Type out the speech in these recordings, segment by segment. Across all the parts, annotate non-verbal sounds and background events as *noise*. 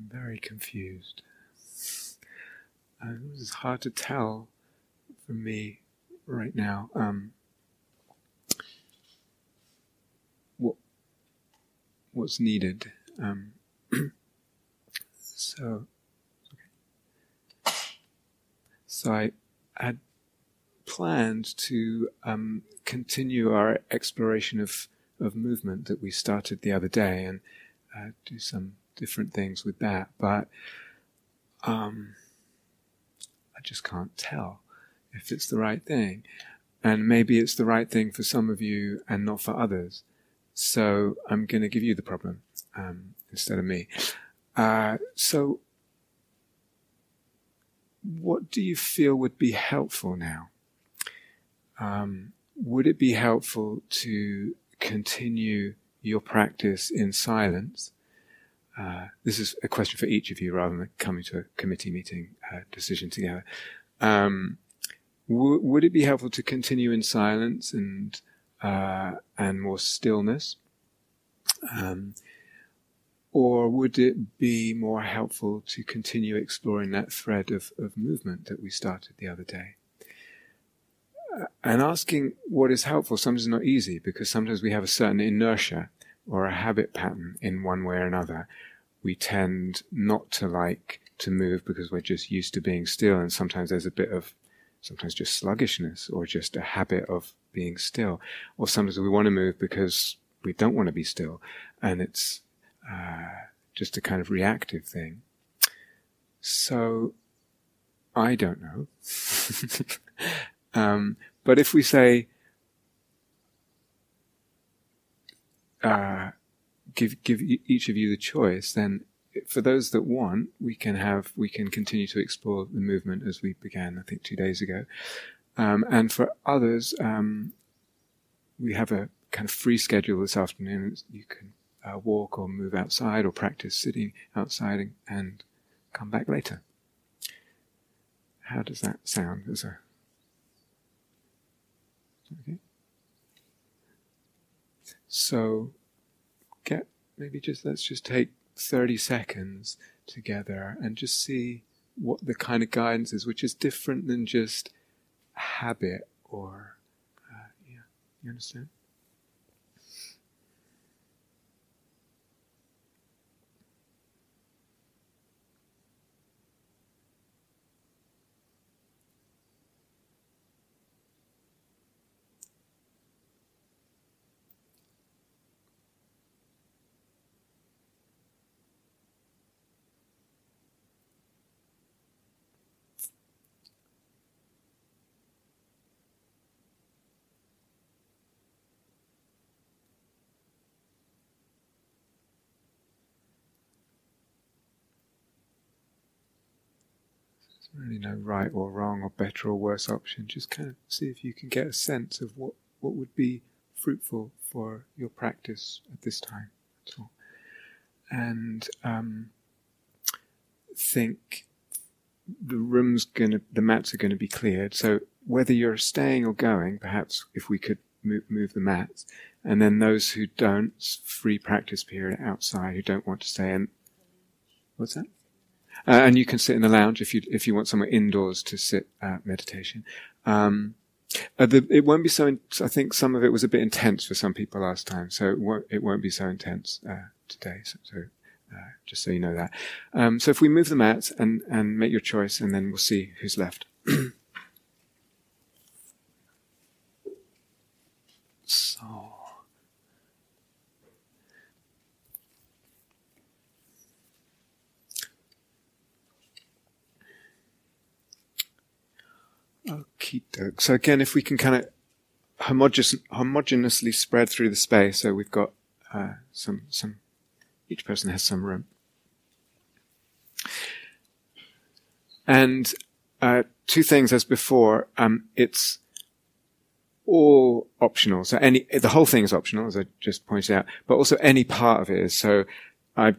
I'm very confused. Uh, it's hard to tell for me right now. Um, what what's needed? Um, *clears throat* so, okay. so I had planned to um, continue our exploration of of movement that we started the other day and uh, do some different things with that, but um, I just can't tell if it's the right thing. And maybe it's the right thing for some of you and not for others. So I'm going to give you the problem um, instead of me. Uh, so, what do you feel would be helpful now? Um, would it be helpful to continue your practice in silence? Uh, this is a question for each of you rather than coming to a committee meeting uh, decision together. Um, w- would it be helpful to continue in silence and uh, and more stillness, um, or would it be more helpful to continue exploring that thread of, of movement that we started the other day? Uh, and asking what is helpful sometimes is not easy because sometimes we have a certain inertia or a habit pattern in one way or another. We tend not to like to move because we're just used to being still, and sometimes there's a bit of sometimes just sluggishness or just a habit of being still, or sometimes we want to move because we don't want to be still, and it's uh, just a kind of reactive thing. So I don't know. *laughs* um, but if we say, uh, give give each of you the choice, then for those that want, we can have we can continue to explore the movement as we began, I think, two days ago. Um, and for others, um, we have a kind of free schedule this afternoon. You can uh, walk or move outside or practice sitting outside and, and come back later. How does that sound as a okay? So get maybe just let's just take 30 seconds together and just see what the kind of guidance is, which is different than just habit or, uh, yeah, you understand? Really no right or wrong or better or worse option. Just kind of see if you can get a sense of what, what would be fruitful for your practice at this time. That's all. And um, think the room's to, the mats are going to be cleared. So whether you're staying or going, perhaps if we could move, move the mats, and then those who don't, free practice period outside, who don't want to stay. And what's that? Uh, and you can sit in the lounge if you if you want somewhere indoors to sit uh, meditation. Um, uh, the, it won't be so. In, I think some of it was a bit intense for some people last time, so it won't, it won't be so intense uh, today. So, so uh, just so you know that. Um, so if we move the mat and and make your choice, and then we'll see who's left. *clears throat* so. Okie doke. So again, if we can kind of homogeneous, homogeneously spread through the space, so we've got uh, some some each person has some room. And uh, two things as before, um, it's all optional. So any the whole thing is optional, as I just pointed out, but also any part of it is. So I've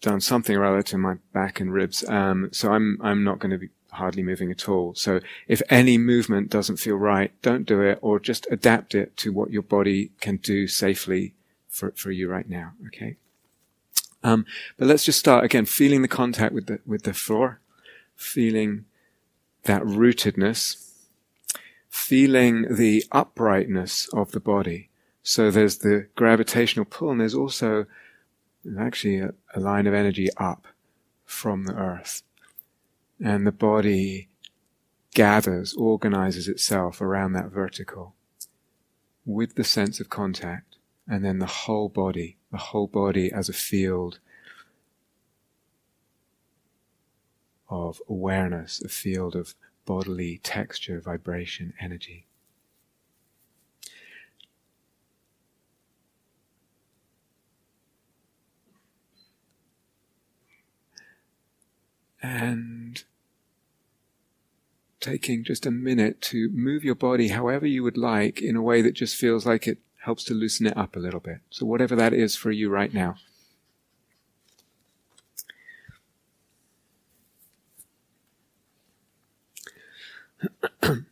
done something or other to my back and ribs, um, so I'm I'm not going to be hardly moving at all. So if any movement doesn't feel right, don't do it or just adapt it to what your body can do safely for, for you right now. Okay. Um, but let's just start again, feeling the contact with the, with the floor, feeling that rootedness, feeling the uprightness of the body. So there's the gravitational pull and there's also actually a, a line of energy up from the earth. And the body gathers, organizes itself around that vertical with the sense of contact and then the whole body, the whole body as a field of awareness, a field of bodily texture, vibration, energy. And taking just a minute to move your body however you would like in a way that just feels like it helps to loosen it up a little bit. So, whatever that is for you right now. *clears throat*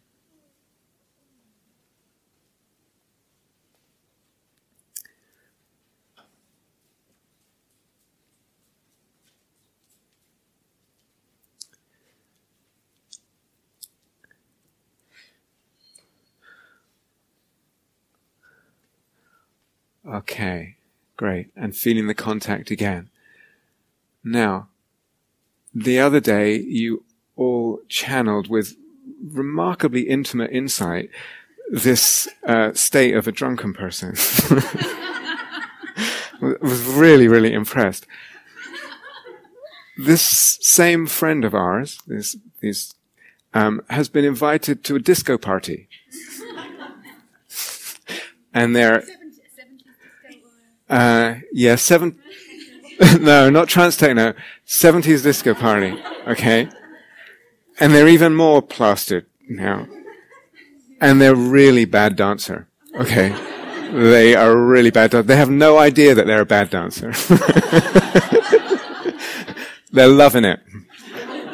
Okay, great. And feeling the contact again. Now, the other day you all channeled with remarkably intimate insight this uh, state of a drunken person. *laughs* was really, really impressed. This same friend of ours, this, this, um, has been invited to a disco party. *laughs* and they're uh, yeah, seven. *laughs* no, not trance techno. 70s disco party. Okay. And they're even more plastered now. And they're really bad dancer. Okay. They are really bad. They have no idea that they're a bad dancer. *laughs* they're loving it.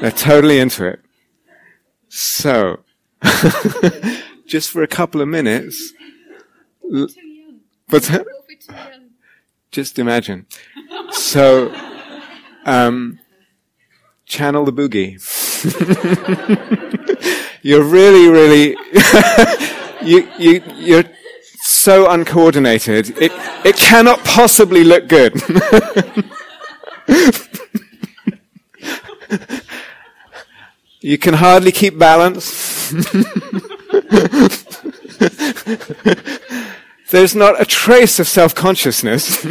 They're totally into it. So, *laughs* just for a couple of minutes, but just imagine. So, um, channel the boogie. *laughs* you're really, really, *laughs* you, you, you're so uncoordinated. It, it cannot possibly look good. *laughs* you can hardly keep balance. There's not a trace of self consciousness.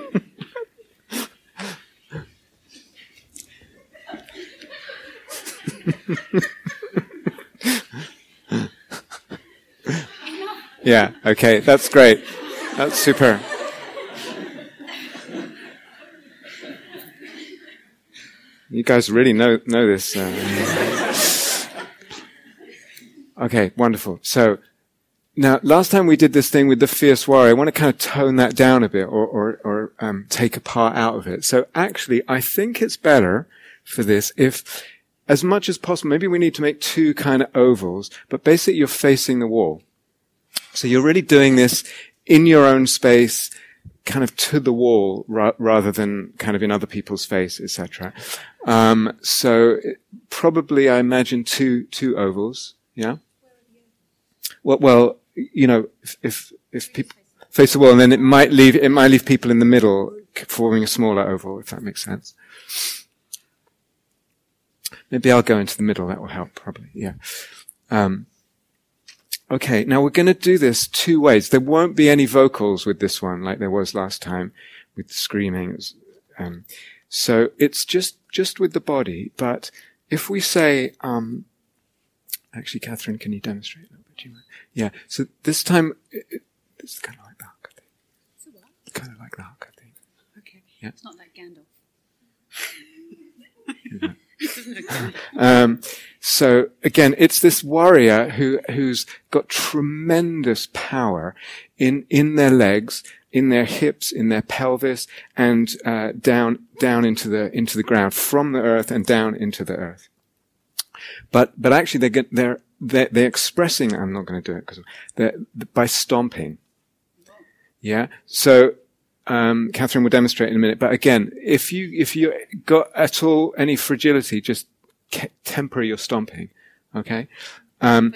*laughs* yeah, okay, that's great. That's super. You guys really know know this. Uh, okay, wonderful. So now, last time we did this thing with the fierce warrior, I want to kind of tone that down a bit, or or, or um, take a part out of it. So actually, I think it's better for this if as much as possible, maybe we need to make two kind of ovals, but basically you're facing the wall. So you're really doing this in your own space, kind of to the wall, ra- rather than kind of in other people's face, etc. Um, so probably, I imagine two two ovals. Yeah. Well, well, you know, if if, if people face the wall, and then it might leave it might leave people in the middle, forming a smaller oval, if that makes sense. Maybe I'll go into the middle. That will help, probably. Yeah. Um, okay. Now we're going to do this two ways. There won't be any vocals with this one, like there was last time with the screaming. Um, so it's just just with the body. But if we say, um, actually, Catherine, can you demonstrate a little bit? Yeah. So this time, it, it, it's kind of like that. It's a what? Kind of like that. I think. Okay. Yeah. It's not like Gandalf. *laughs* *laughs* um, so again, it's this warrior who who's got tremendous power in in their legs, in their hips, in their pelvis, and uh, down down into the into the ground from the earth and down into the earth. But but actually, they're they're they're, they're expressing. I'm not going to do it because by stomping. Yeah. So um, Catherine will demonstrate in a minute. But again, if you if you got at all any fragility, just temper your stomping. Okay. Um,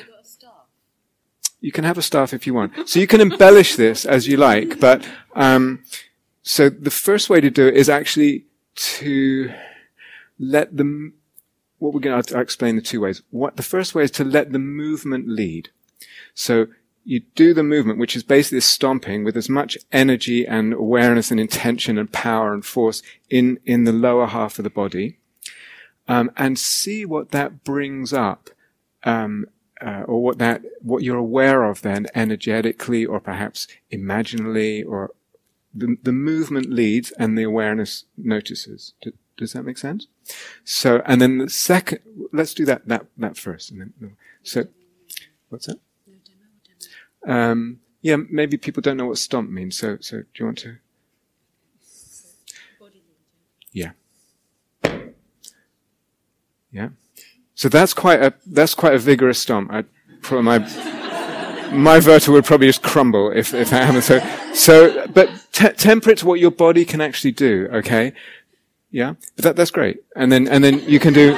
you can have a staff if you want. So you can embellish *laughs* this as you like, but um, so the first way to do it is actually to let them. What we're going to I'll explain the two ways. What the first way is to let the movement lead. So you do the movement, which is basically stomping with as much energy and awareness and intention and power and force in, in the lower half of the body. Um, and see what that brings up, um, uh, or what that, what you're aware of then energetically or perhaps imaginally or the, the movement leads and the awareness notices. does that make sense? So, and then the second, let's do that, that, that first. And then, so, what's that? Um, yeah, maybe people don't know what stomp means. So, so do you want to? Yeah. Yeah. So that's quite a that's quite a vigorous stomp. I, my my vertebra would probably just crumble if if that happened. So so, but t- temper it to what your body can actually do. Okay. Yeah. But that that's great. And then and then you can do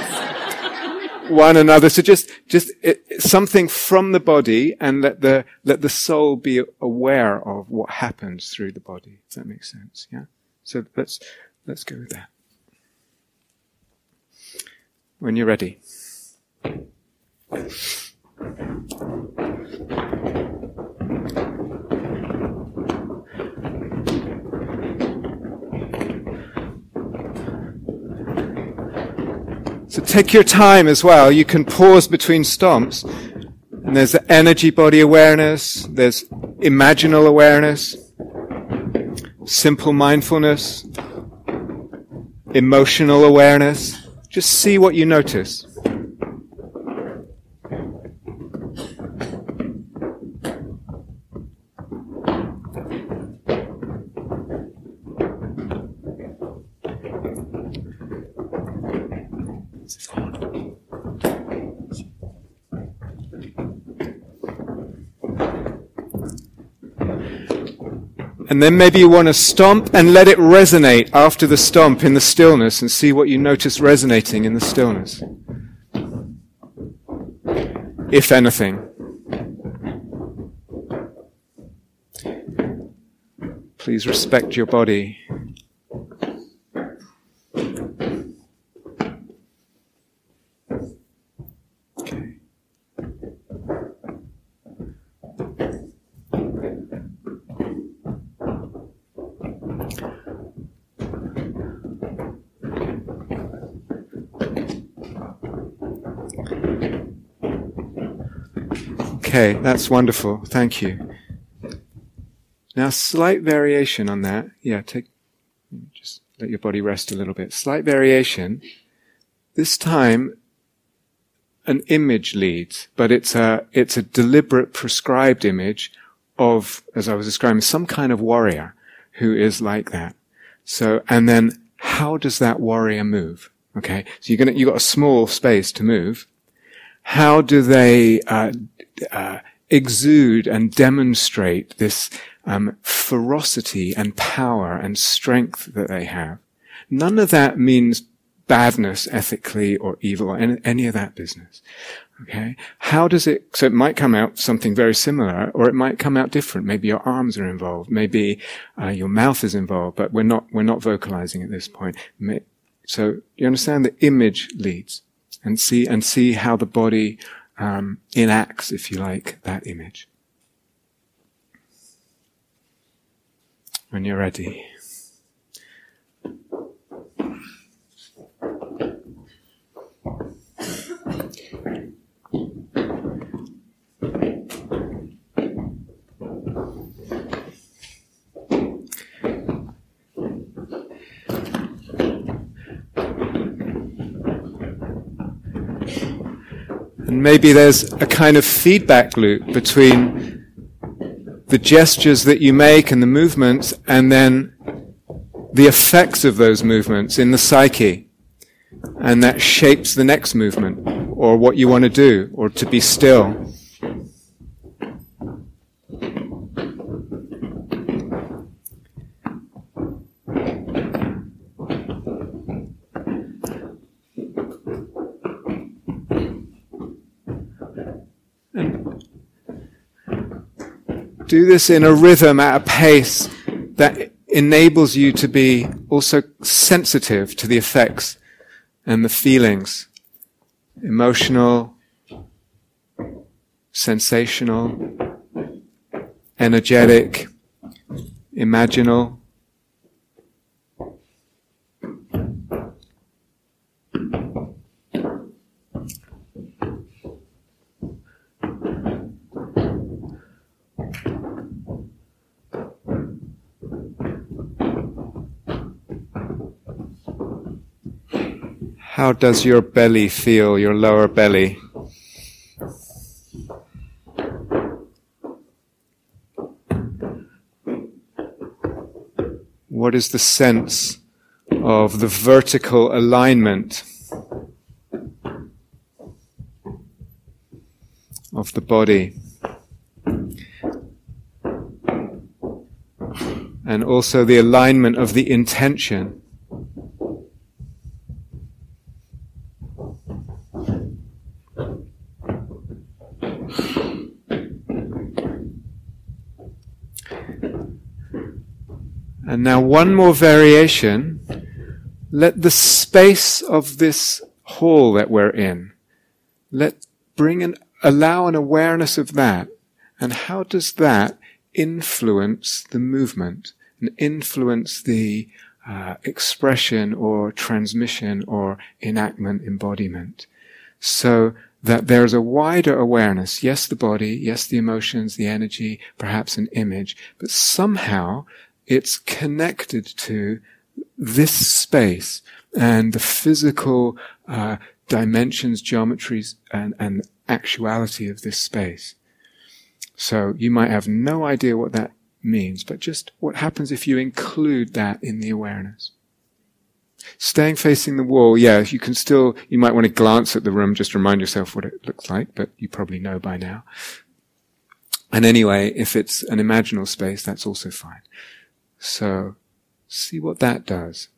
one another. So just, just it, something from the body and let the, let the soul be aware of what happens through the body. Does that make sense? Yeah. So let's, let's go with that. When you're ready. Take your time as well. You can pause between stomps. And there's the energy body awareness, there's imaginal awareness, simple mindfulness, emotional awareness. Just see what you notice. And then maybe you want to stomp and let it resonate after the stomp in the stillness and see what you notice resonating in the stillness. If anything. Please respect your body. Okay, that's wonderful. Thank you. Now, slight variation on that. Yeah, take, just let your body rest a little bit. Slight variation. This time, an image leads, but it's a, it's a deliberate prescribed image of, as I was describing, some kind of warrior who is like that. So, and then how does that warrior move? Okay. So you're gonna, you've got a small space to move. How do they, uh, uh, exude and demonstrate this um, ferocity and power and strength that they have. None of that means badness ethically or evil or any, any of that business. Okay. How does it, so it might come out something very similar or it might come out different. Maybe your arms are involved. Maybe uh, your mouth is involved, but we're not, we're not vocalizing at this point. So you understand the image leads and see and see how the body um, enacts, if you like, that image. When you're ready. And maybe there's a kind of feedback loop between the gestures that you make and the movements and then the effects of those movements in the psyche. And that shapes the next movement or what you want to do or to be still. Do this in a rhythm at a pace that enables you to be also sensitive to the effects and the feelings, emotional, sensational, energetic, imaginal. How does your belly feel, your lower belly? What is the sense of the vertical alignment of the body? And also the alignment of the intention. And now one more variation. Let the space of this hall that we're in, let bring an, allow an awareness of that. And how does that influence the movement and influence the uh, expression or transmission or enactment embodiment? So that there's a wider awareness. Yes, the body, yes, the emotions, the energy, perhaps an image, but somehow it's connected to this space and the physical uh, dimensions, geometries, and, and actuality of this space. So you might have no idea what that means, but just what happens if you include that in the awareness. Staying facing the wall, yeah, you can still, you might want to glance at the room, just remind yourself what it looks like, but you probably know by now. And anyway, if it's an imaginal space, that's also fine. So see what that does.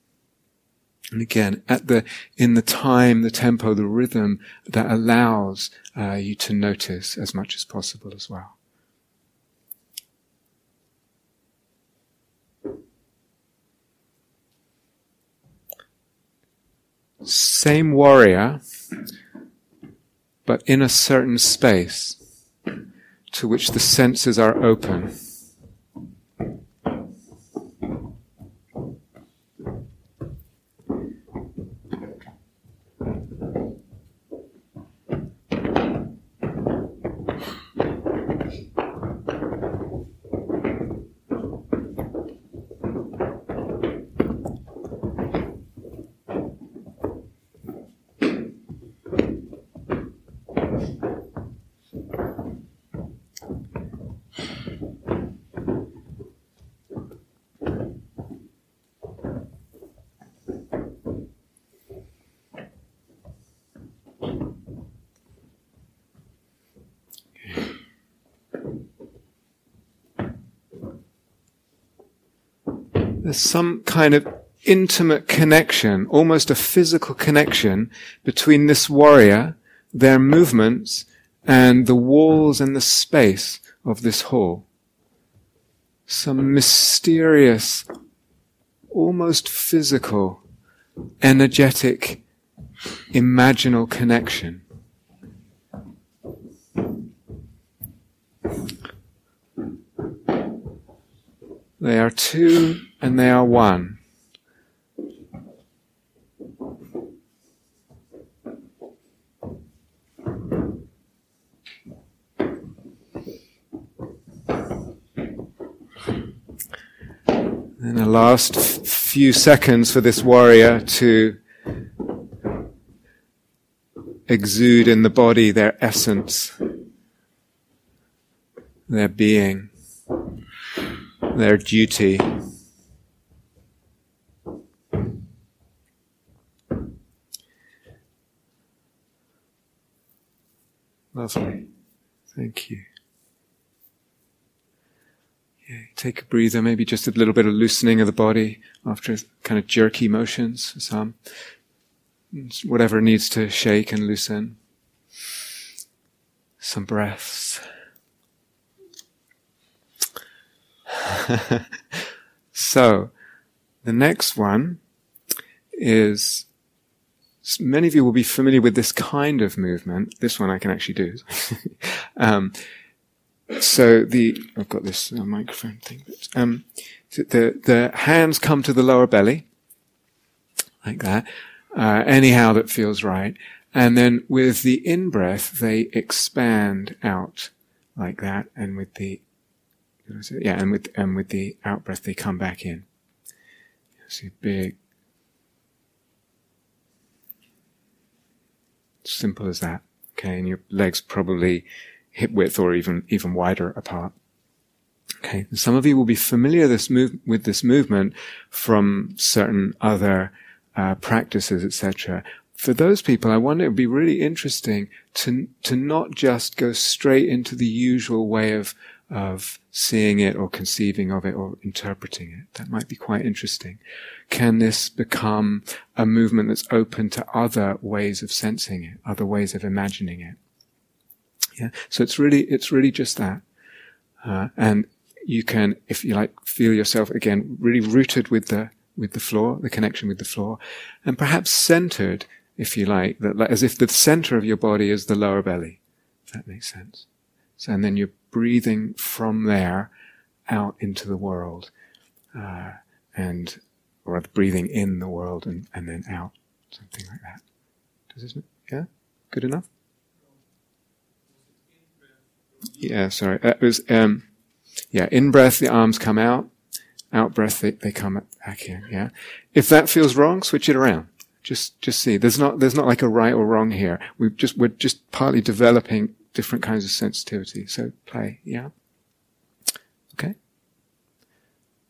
And again, at the, in the time, the tempo, the rhythm that allows uh, you to notice as much as possible as well. Same warrior, but in a certain space to which the senses are open. There's some kind of intimate connection, almost a physical connection between this warrior, their movements, and the walls and the space of this hall. Some mysterious, almost physical, energetic, imaginal connection. They are two and they are one. And the last f- few seconds for this warrior to exude in the body their essence, their being, their duty. Lovely. Thank you. Yeah, take a breather, maybe just a little bit of loosening of the body after kind of jerky motions, some. Whatever needs to shake and loosen. Some breaths. *laughs* so, the next one is many of you will be familiar with this kind of movement. This one I can actually do. *laughs* um, so the I've got this uh, microphone thing. Um, the the hands come to the lower belly, like that. Uh, anyhow, that feels right. And then with the in breath, they expand out like that, and with the yeah, and with and with the out breath, they come back in. See, big Simple as that. Okay, and your legs probably hip width or even even wider apart. Okay, and some of you will be familiar this move, with this movement from certain other uh, practices, etc. For those people, I wonder it would be really interesting to to not just go straight into the usual way of of seeing it or conceiving of it or interpreting it. That might be quite interesting. Can this become a movement that's open to other ways of sensing it, other ways of imagining it? Yeah. So it's really, it's really just that. Uh, and you can, if you like, feel yourself again really rooted with the, with the floor, the connection with the floor, and perhaps centered, if you like, that, as if the center of your body is the lower belly. If that makes sense. So, and then you're breathing from there out into the world, uh, and or breathing in the world and, and then out, something like that. Does this? Yeah, good enough. Yeah, sorry. It was um, yeah. In breath, the arms come out. Out breath, they, they come back in. Yeah. If that feels wrong, switch it around. Just just see. There's not there's not like a right or wrong here. We just we're just partly developing different kinds of sensitivity. So play, yeah? Okay?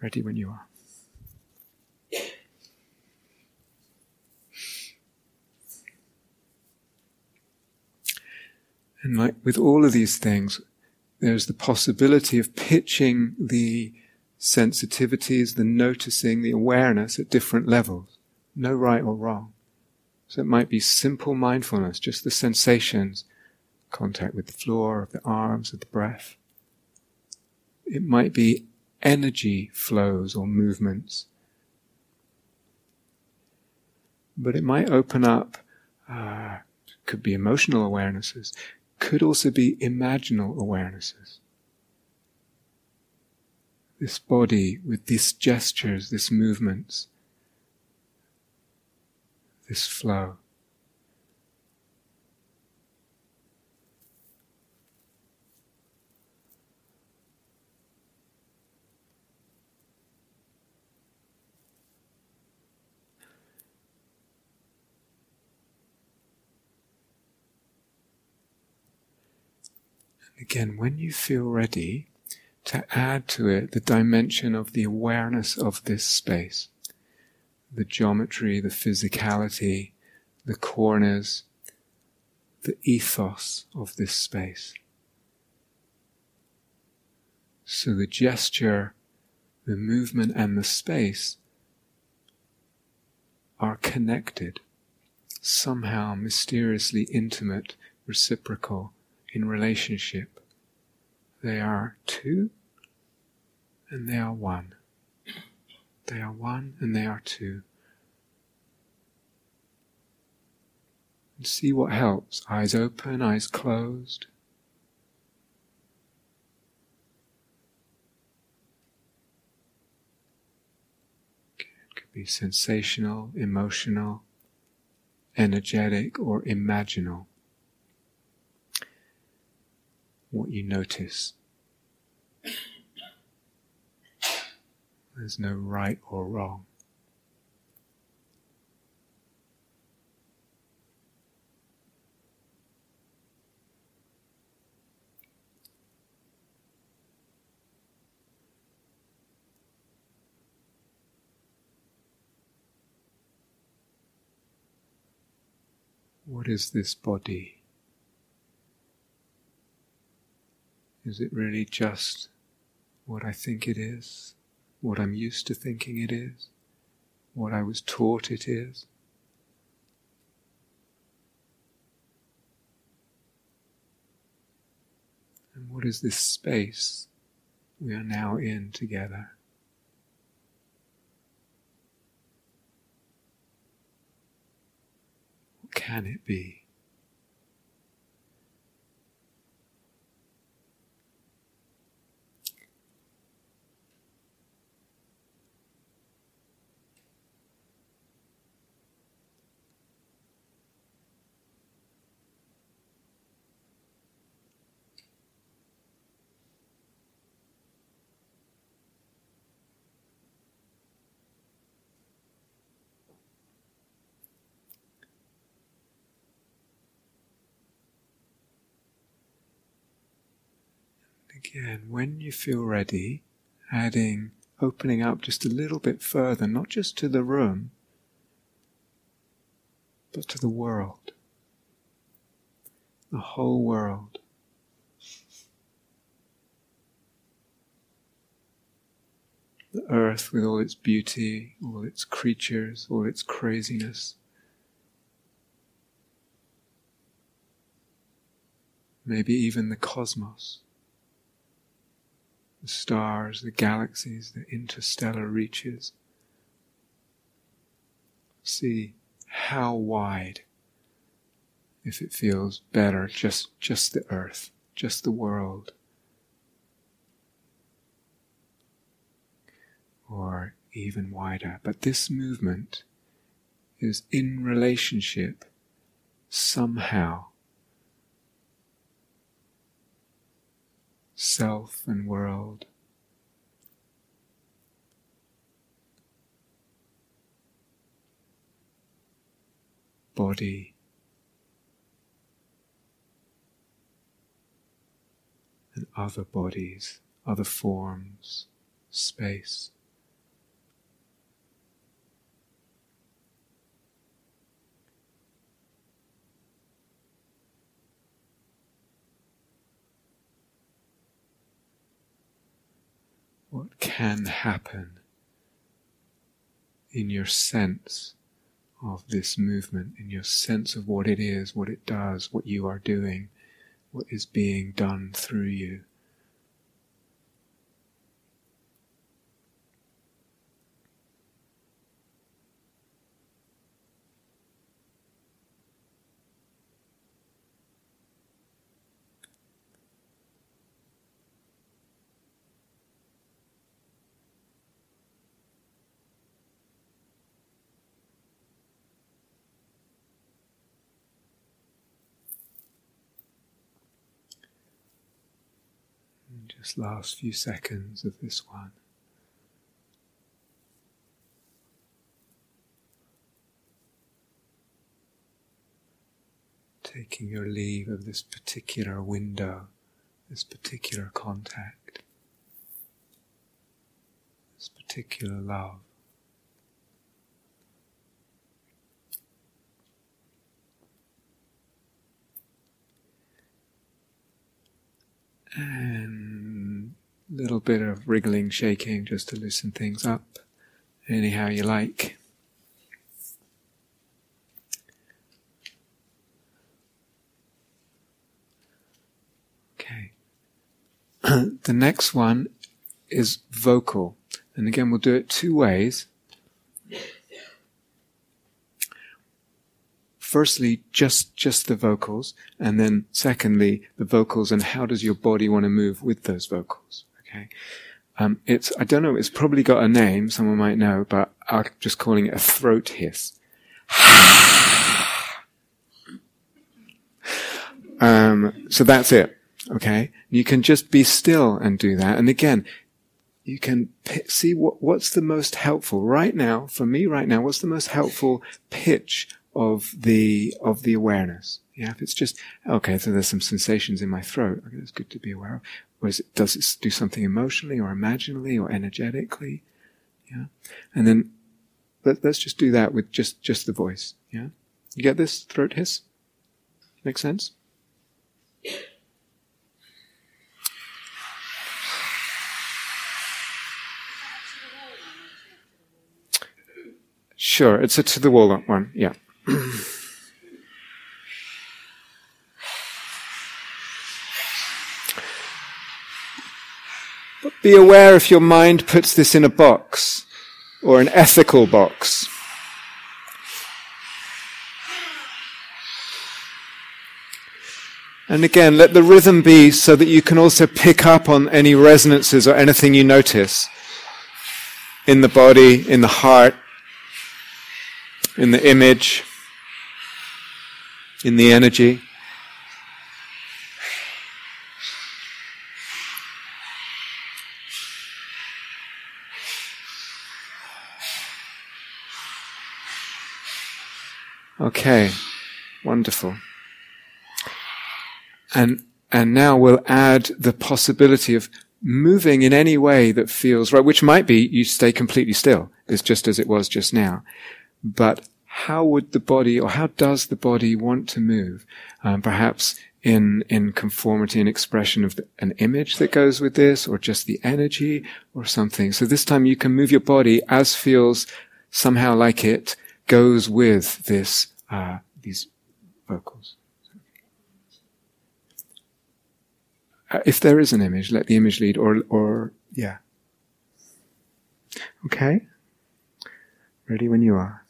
Ready when you are. And like with all of these things, there's the possibility of pitching the sensitivities, the noticing, the awareness at different levels. No right or wrong. So it might be simple mindfulness, just the sensations contact with the floor, of the arms, of the breath. It might be energy flows or movements. But it might open up, uh, could be emotional awarenesses, could also be imaginal awarenesses. This body with these gestures, these movements, this flow. Again, when you feel ready to add to it the dimension of the awareness of this space, the geometry, the physicality, the corners, the ethos of this space. So the gesture, the movement, and the space are connected, somehow mysteriously intimate, reciprocal, in relationship. They are two and they are one. They are one and they are two. And see what helps. Eyes open, eyes closed. It could be sensational, emotional, energetic, or imaginal what you notice. There's no right or wrong. What is this body? Is it really just what I think it is? What I'm used to thinking it is? What I was taught it is? And what is this space we are now in together? What can it be? Again, when you feel ready, adding, opening up just a little bit further, not just to the room, but to the world. The whole world. The earth with all its beauty, all its creatures, all its craziness. Maybe even the cosmos the stars, the galaxies, the interstellar reaches. See how wide, if it feels better, just, just the earth, just the world. Or even wider. But this movement is in relationship somehow self and world. Body and other bodies, other forms, space. What can happen in your sense of this movement, in your sense of what it is, what it does, what you are doing, what is being done through you. Just last few seconds of this one. Taking your leave of this particular window, this particular contact, this particular love. And a little bit of wriggling, shaking just to loosen things up, anyhow you like. Okay. *clears throat* the next one is vocal. And again, we'll do it two ways. Firstly just just the vocals and then secondly the vocals and how does your body want to move with those vocals okay? Um, it's i don't know it's probably got a name someone might know but i'm just calling it a throat hiss. *sighs* Um, so that's it okay? You can just be still and do that and again you can see what, what's the most helpful. Right now for me right now what's the most helpful pitch of the of the awareness. Yeah, if it's just okay, so there's some sensations in my throat. Okay, that's good to be aware of. Or it, does it do something emotionally or imaginally or energetically? Yeah, and then let, us just do that with just just the voice. Yeah, you get this throat hiss. Make sense? Sure, it's a to the wall one, yeah. But be aware if your mind puts this in a box or an ethical box. And again, let the rhythm be so that you can also pick up on any resonances or anything you notice in the body, in the heart, in the image, in the energy. Okay, wonderful. And, and now we'll add the possibility of moving in any way that feels right, which might be you stay completely still. It's just as it was just now. But how would the body, or how does the body want to move? Um, perhaps in in conformity and expression of the, an image that goes with this, or just the energy, or something. So this time you can move your body as feels somehow like it goes with this uh, these vocals. Uh, if there is an image, let the image lead, or or yeah. Okay. Ready when you are.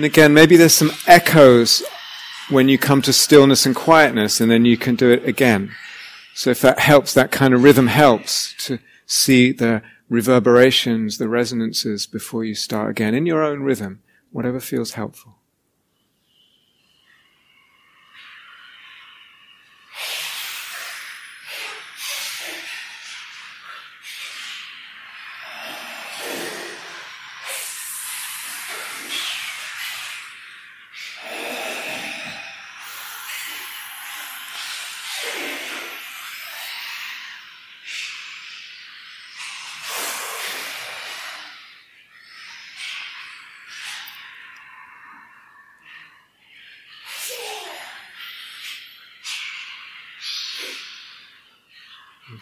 And again, maybe there's some echoes when you come to stillness and quietness, and then you can do it again. So if that helps, that kind of rhythm helps to see the reverberations, the resonances before you start again in your own rhythm, whatever feels helpful.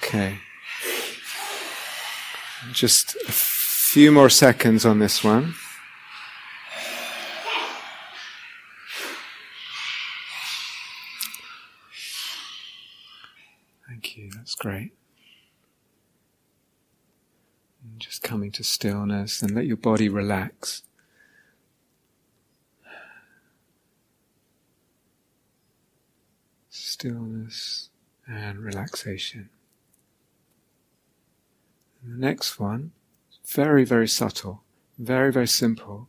Okay. Just a few more seconds on this one. Thank you, that's great. And just coming to stillness and let your body relax. Stillness and relaxation. And the next one, very, very subtle, very, very simple.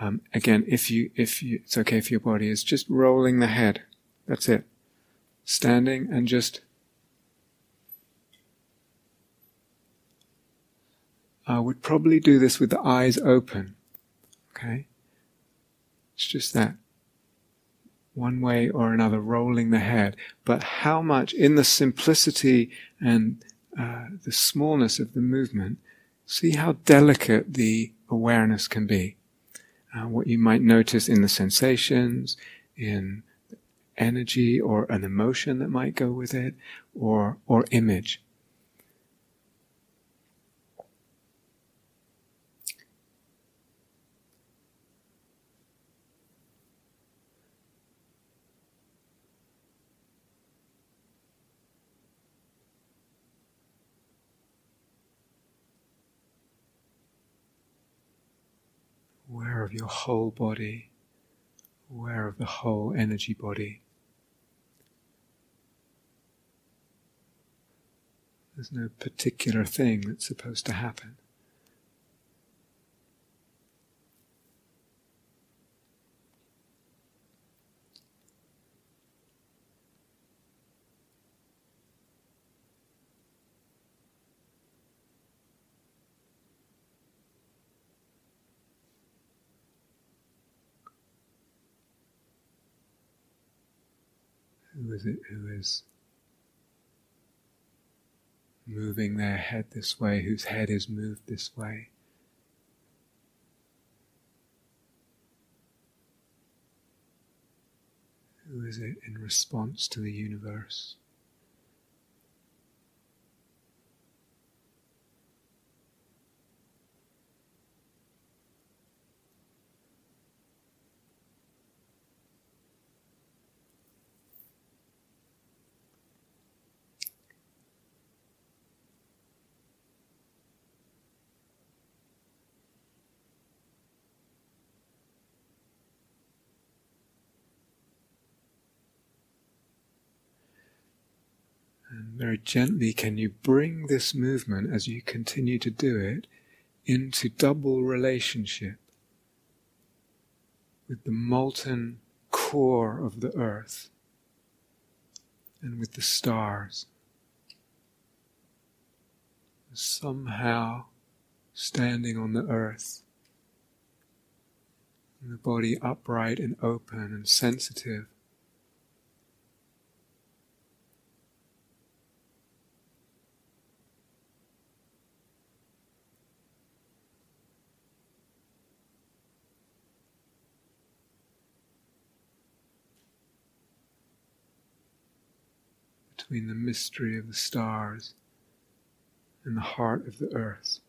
Um, again, if you, if you, it's okay for your body, is just rolling the head. That's it. Standing and just I would probably do this with the eyes open. Okay? It's just that. One way or another, rolling the head. But how much, in the simplicity and uh, the smallness of the movement, see how delicate the awareness can be. Uh, what you might notice in the sensations, in energy or an emotion that might go with it, or, or image. Aware of your whole body, aware of the whole energy body. There's no particular thing that's supposed to happen. Who is it who is moving their head this way, whose head is moved this way? Who is it in response to the universe? Gently can you bring this movement as you continue to do it into double relationship with the molten core of the earth and with the stars. Somehow standing on the earth, and the body upright and open and sensitive between the mystery of the stars and the heart of the earth.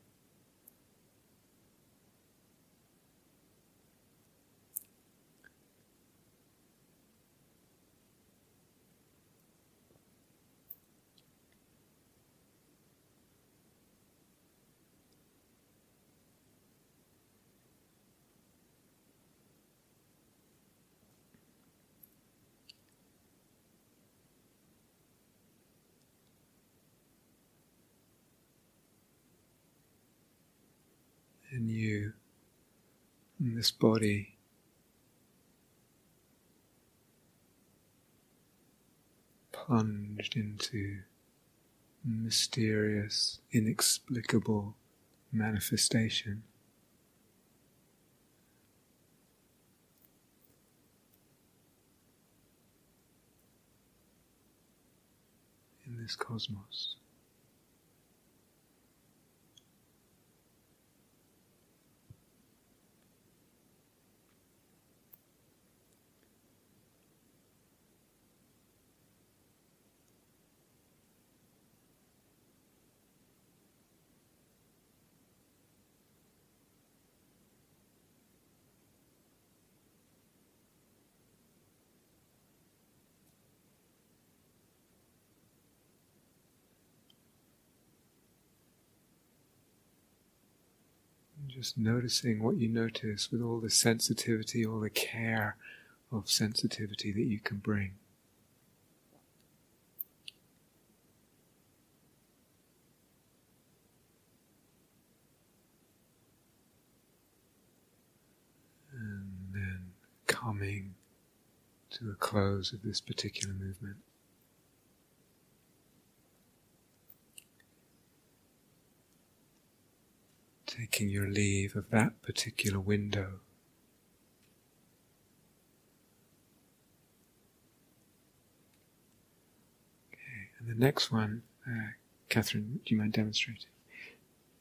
and you and this body. Plunged into mysterious, inexplicable manifestation. in this cosmos. Just noticing what you notice with all the sensitivity, all the care of sensitivity that you can bring. And then coming to a close of this particular movement. Taking your leave of that particular window. Okay, and the next one, uh, Catherine, do you mind demonstrating?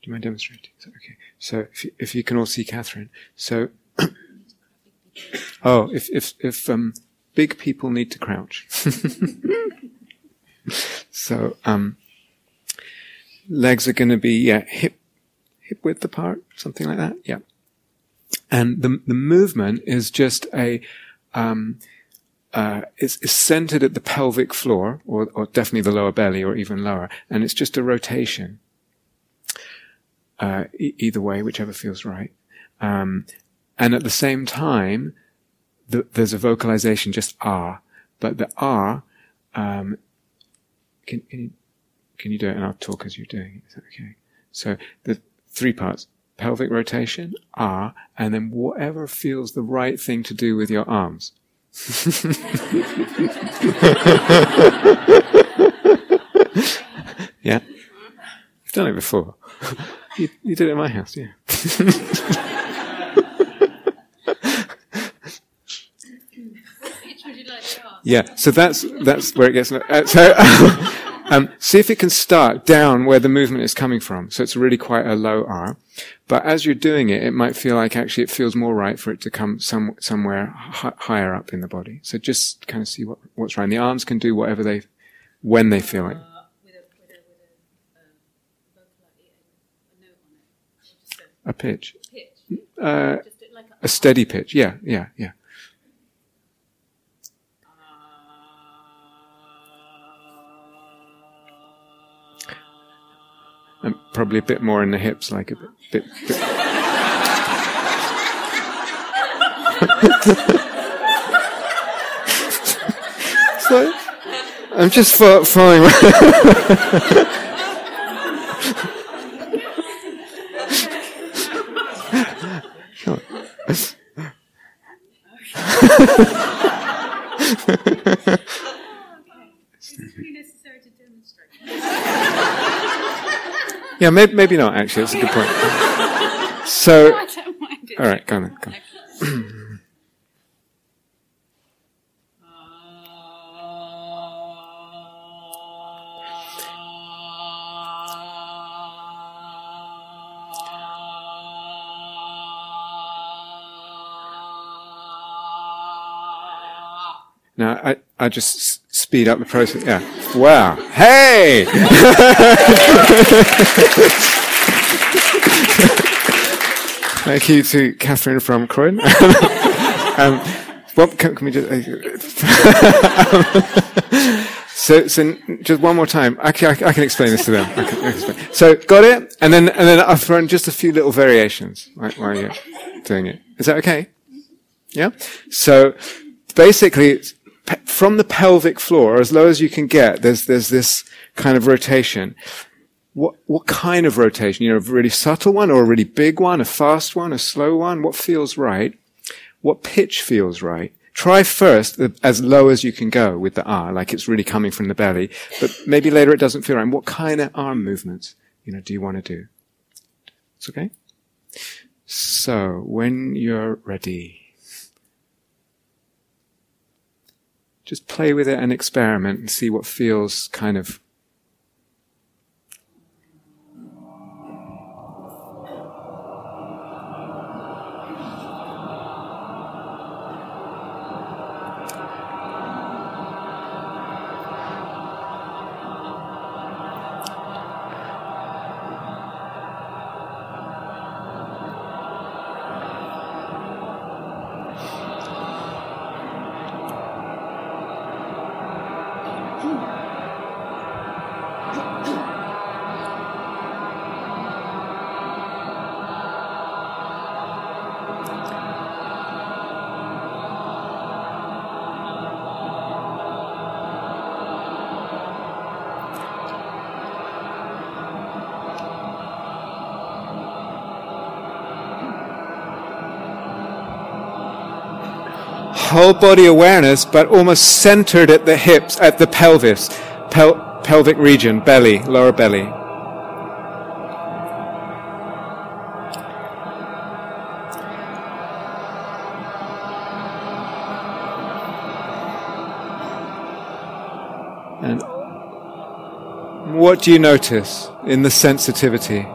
Do you mind demonstrating? Okay, so if you, if you can all see Catherine, so *clears throat* oh, if if if um, big people need to crouch, *laughs* so um, legs are going to be yeah hip hip width apart, something like that. Yeah. And the, the movement is just a, um, uh, is, is centered at the pelvic floor, or, or definitely the lower belly, or even lower, and it's just a rotation. Uh, e- either way, whichever feels right. Um, and at the same time, the, there's a vocalization, just ah, but the ah, um, can, can you, can you do it? And I'll talk as you're doing it. Is that okay? So the, three parts pelvic rotation, ah, and then whatever feels the right thing to do with your arms. *laughs* yeah? I've done it before. You, you did it at my house, yeah. *laughs* Yeah, so that's that's where it gets. Uh, so, *laughs* um, see if it can start down where the movement is coming from. So it's really quite a low R, but as you're doing it, it might feel like actually it feels more right for it to come some somewhere h- higher up in the body. So just kind of see what what's right. And the arms can do whatever they when they feel it. A pitch. Uh, a steady pitch. Yeah, yeah, yeah. And probably a bit more in the hips, like a bit. bit, bit. *laughs* so, I'm just following. *laughs* *laughs* Yeah, maybe, maybe not, actually. That's a good point. So, *laughs* all right, go on. Go on. Now, I, I just speed up the process. Yeah. Wow. Hey! *laughs* Thank you to Catherine from Croydon. *laughs* um, what can, can we just? Uh, *laughs* so, so just one more time. I can, I can explain this to them. I can, I can so, got it? And then, and then I've thrown just a few little variations right, while you're doing it. Is that okay? Yeah? So, basically, from the pelvic floor, as low as you can get, there's, there's this kind of rotation. What, what kind of rotation? You know, a really subtle one or a really big one, a fast one, a slow one? What feels right? What pitch feels right? Try first as low as you can go with the R, like it's really coming from the belly, but maybe later it doesn't feel right. what kind of arm movements, you know, do you want to do? It's okay? So, when you're ready, just play with it and experiment and see what feels kind of Gina. Whole body awareness, but almost centered at the hips, at the pelvis, pel- pelvic region, belly, lower belly. And what do you notice in the sensitivity?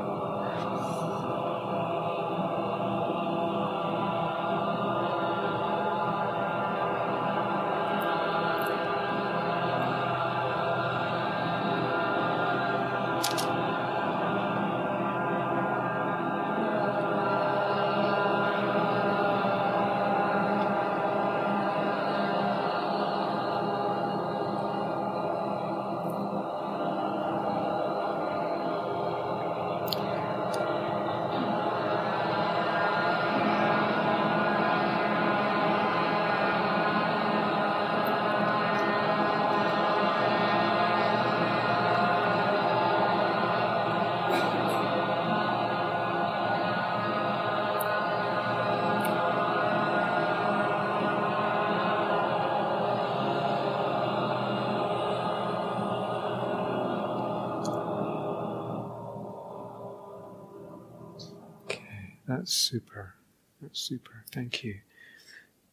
That's super. That's super. Thank you.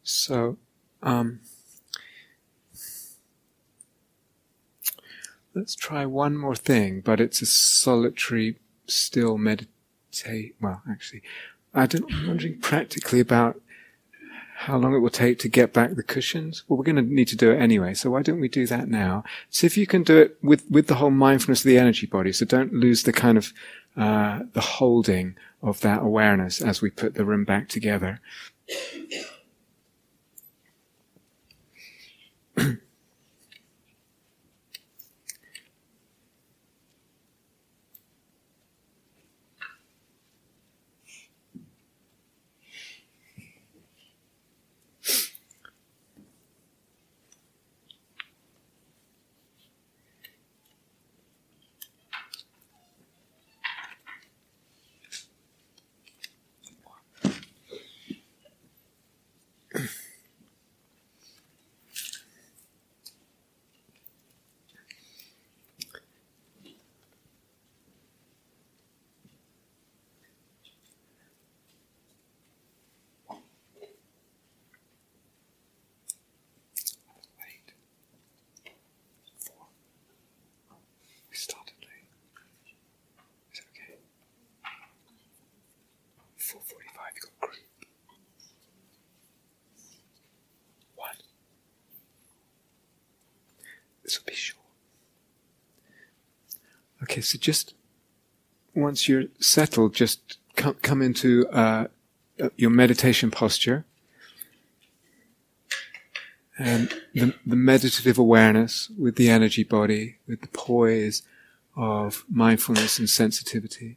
So, um, let's try one more thing, but it's a solitary, still meditate. Well, actually, I don't, I'm wondering practically about how long it will take to get back the cushions. Well, we're going to need to do it anyway, so why don't we do that now? See if you can do it with, with the whole mindfulness of the energy body, so don't lose the kind of, uh, the holding of that awareness as we put the room back together. Okay, so just once you're settled, just come, come into uh, your meditation posture. And the, the meditative awareness with the energy body, with the poise of mindfulness and sensitivity.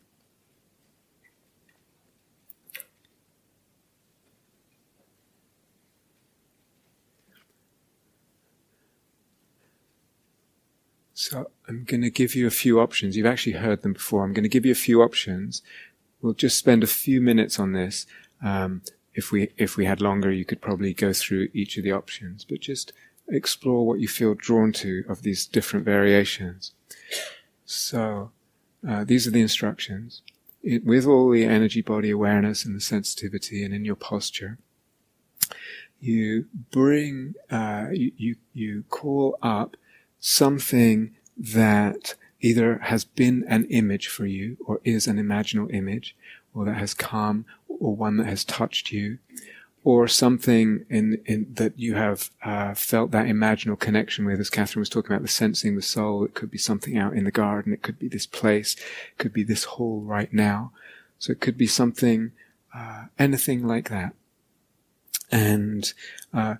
So I'm going to give you a few options. You've actually heard them before. I'm going to give you a few options. We'll just spend a few minutes on this. Um, if we if we had longer, you could probably go through each of the options, but just explore what you feel drawn to of these different variations. So uh, these are the instructions. It, with all the energy body awareness and the sensitivity, and in your posture, you bring uh, you, you you call up something that either has been an image for you or is an imaginal image or that has come or one that has touched you or something in, in that you have uh, felt that imaginal connection with, as Catherine was talking about, the sensing the soul. It could be something out in the garden. It could be this place. It could be this hall right now. So it could be something, uh, anything like that. And uh,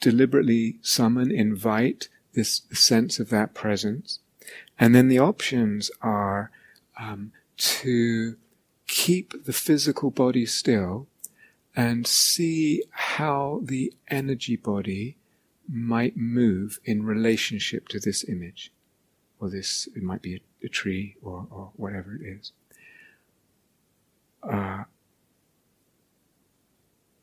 deliberately summon, invite this sense of that presence. And then the options are um, to keep the physical body still and see how the energy body might move in relationship to this image. Or this, it might be a, a tree or, or, whatever it is. Uh,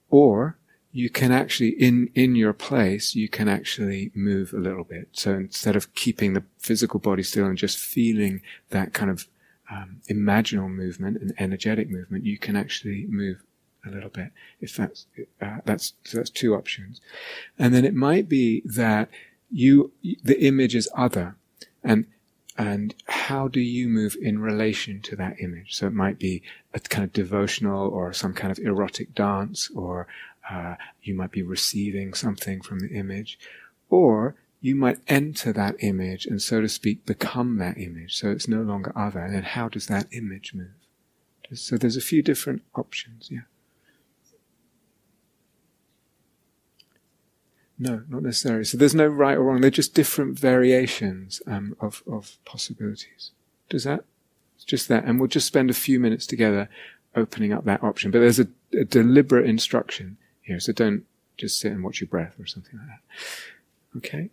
or you can actually in in your place you can actually move a little bit. So instead of keeping the physical body still and just feeling that kind of um, imaginal movement and energetic movement you can actually move a little bit if that's uh, that's so that's two options. And then it might be that you the image is other. And and how do you move in relation to that image? So it might be a kind of devotional or some kind of erotic dance or uh, you might be receiving something from the image, or you might enter that image and, so to speak, become that image. So it's no longer other. And then how does that image move? So there's a few different options. Yeah. No, not necessarily. So there's no right or wrong. They're just different variations um, of of possibilities. Does that? It's just that, and we'll just spend a few minutes together opening up that option. But there's a, a deliberate instruction here. So don't just sit and watch your breath or something like that. Okay?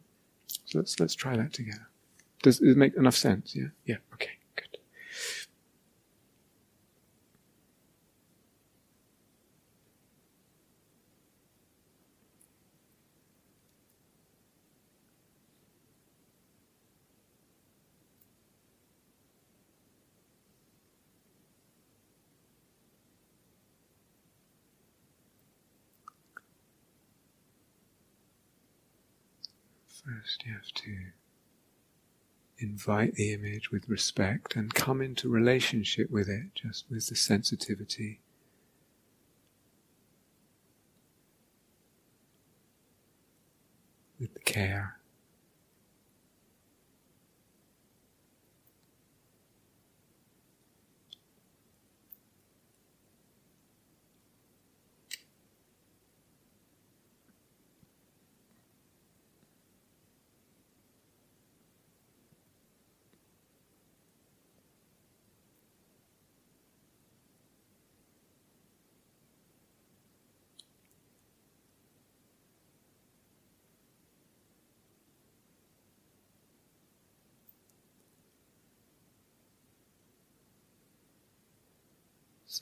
So let's let's try that together. Does, does it make enough sense? Yeah? Yeah, okay. First, you have to invite the image with respect and come into relationship with it, just with the sensitivity. With the care.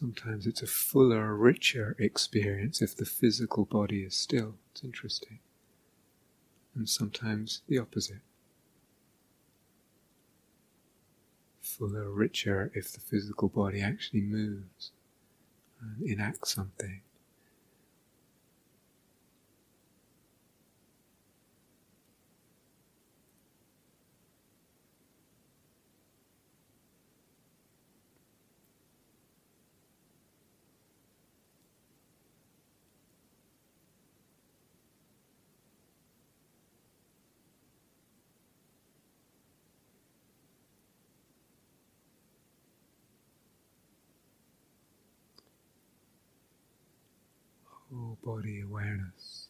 Sometimes it's a fuller, richer experience if the physical body is still. It's interesting. And sometimes the opposite. Fuller, richer if the physical body actually moves and enacts something. Whole body awareness.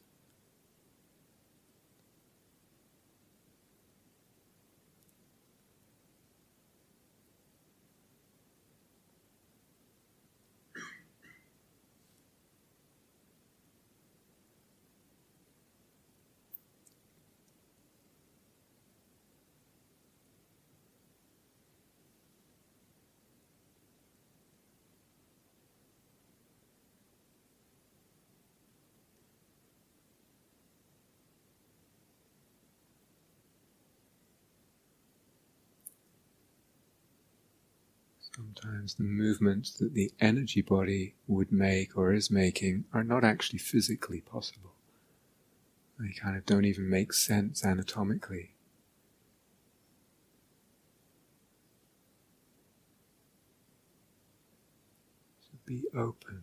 Sometimes the movements that the energy body would make or is making are not actually physically possible. They kind of don't even make sense anatomically. So be open.